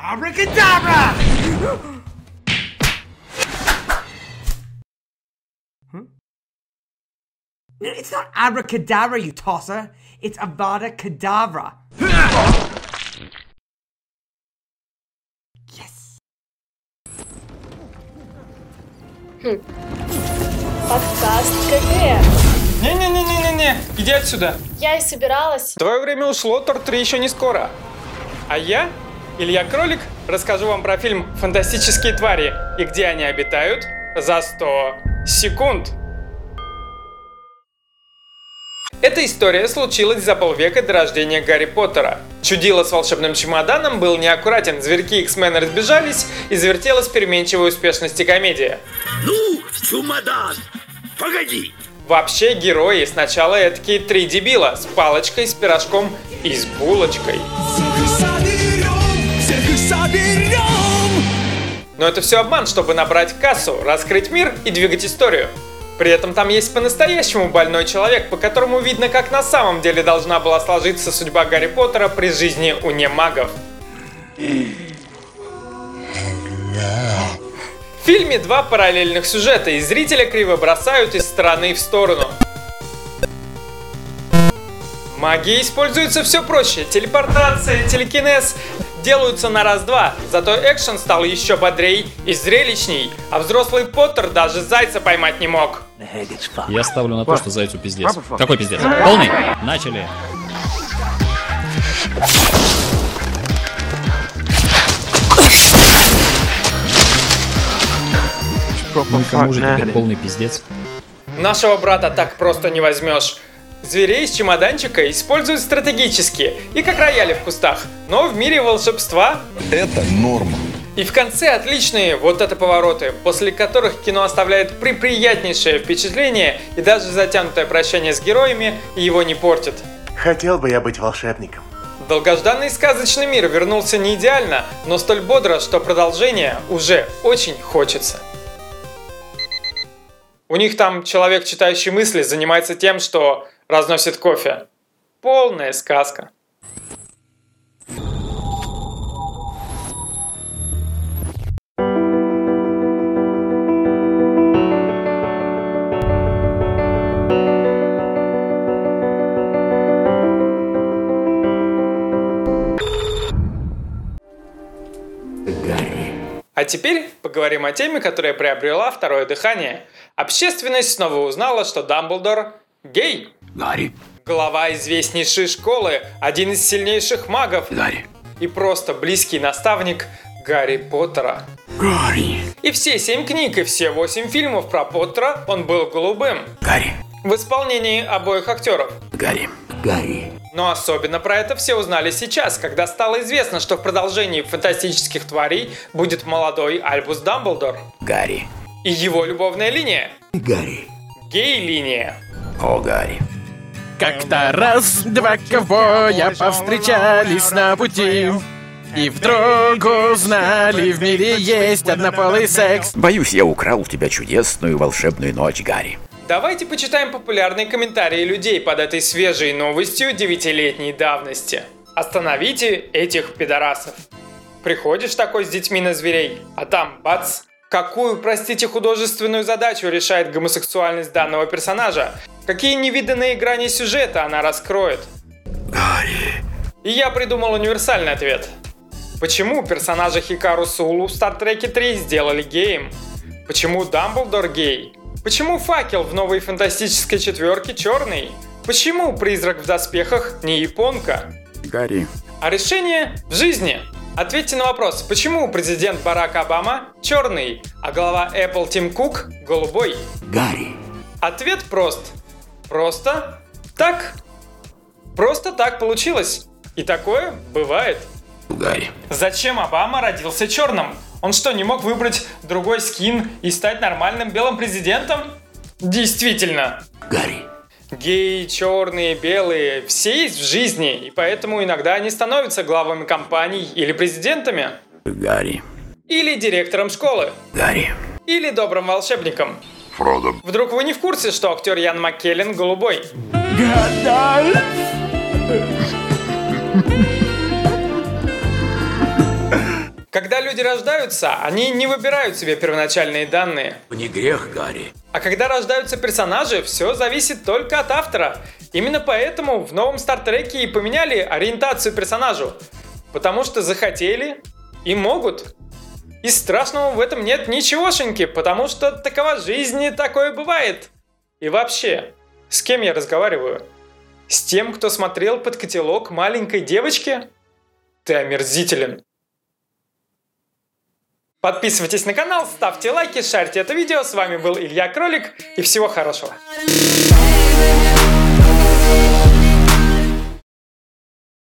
Abracadabra! huh? No, It's not abracadabra, you tosser. It's Avada Kedavra. Yes. Подкаст КГ. Не-не-не-не-не, иди отсюда. Я и собиралась. Твое время ушло, Тор 3 еще не скоро. А я, Илья Кролик, расскажу вам про фильм «Фантастические твари» и где они обитают за 100 секунд. Эта история случилась за полвека до рождения Гарри Поттера. Чудило с волшебным чемоданом был неаккуратен, зверьки X-Men разбежались и завертелась переменчивой успешности комедия. Ну, чемодан! Погоди! Вообще герои сначала этакие три дебила с палочкой, с пирожком и с булочкой. Но это все обман, чтобы набрать кассу, раскрыть мир и двигать историю. При этом там есть по-настоящему больной человек, по которому видно, как на самом деле должна была сложиться судьба Гарри Поттера при жизни у немагов. В фильме два параллельных сюжета, и зрителя криво бросают из стороны в сторону. Магия используется все проще. Телепортация, телекинез делаются на раз-два. Зато экшен стал еще бодрей и зрелищней. А взрослый Поттер даже зайца поймать не мог. Я ставлю на то, что зайцу пиздец. Какой пиздец? Полный? Начали. Ну кому же теперь полный пиздец? Нашего брата так просто не возьмешь. Зверей из чемоданчика используют стратегически и как рояли в кустах, но в мире волшебства Это норма. И в конце отличные вот это повороты, после которых кино оставляет приприятнейшее впечатление и даже затянутое прощание с героями его не портит. Хотел бы я быть волшебником. Долгожданный сказочный мир вернулся не идеально, но столь бодро, что продолжение уже очень хочется. У них там человек, читающий мысли, занимается тем, что разносит кофе. Полная сказка. А теперь поговорим о теме, которая приобрела второе дыхание. Общественность снова узнала, что Дамблдор гей. Гарри, Глава известнейшей школы, один из сильнейших магов Гарри, и просто близкий наставник Гарри Поттера. Гарри, И все семь книг и все восемь фильмов про Поттера он был голубым. Гарри, В исполнении обоих актеров. Гарри, Гарри. Но особенно про это все узнали сейчас, когда стало известно, что в продолжении «Фантастических тварей» будет молодой Альбус Дамблдор. Гарри, И его любовная линия. Гарри. Гей-линия. О, Гарри. Как-то раз два ковбоя повстречались на пути И вдруг узнали, в мире есть однополый секс Боюсь, я украл у тебя чудесную волшебную ночь, Гарри. Давайте почитаем популярные комментарии людей под этой свежей новостью девятилетней давности. Остановите этих пидорасов. Приходишь такой с детьми на зверей, а там бац. Какую, простите, художественную задачу решает гомосексуальность данного персонажа? Какие невиданные грани сюжета она раскроет? Гарри. И я придумал универсальный ответ. Почему персонажа Хикару Сулу в Стартреке 3 сделали геем? Почему Дамблдор гей? Почему факел в новой фантастической четверке черный? Почему призрак в доспехах не японка? Гарри. А решение в жизни. Ответьте на вопрос, почему президент Барак Обама черный, а глава Apple Тим Кук голубой? Гарри. Ответ прост. Просто так. Просто так получилось. И такое бывает. Гарри. Зачем Обама родился черным? Он что, не мог выбрать другой скин и стать нормальным белым президентом? Действительно. Гарри. Геи, черные, белые, все есть в жизни, и поэтому иногда они становятся главами компаний или президентами, Гарри. или директором школы, Гарри. или добрым волшебником. Фродо. Вдруг вы не в курсе, что актер Ян Маккеллен голубой? Когда люди рождаются, они не выбирают себе первоначальные данные. Не грех, Гарри. А когда рождаются персонажи, все зависит только от автора. Именно поэтому в новом Стартреке и поменяли ориентацию персонажу. Потому что захотели и могут. И страшного в этом нет ничегошеньки, потому что такова жизнь и такое бывает. И вообще, с кем я разговариваю? С тем, кто смотрел под котелок маленькой девочки? Ты омерзителен. Подписывайтесь на канал, ставьте лайки, шарьте это видео. С вами был Илья Кролик и всего хорошего.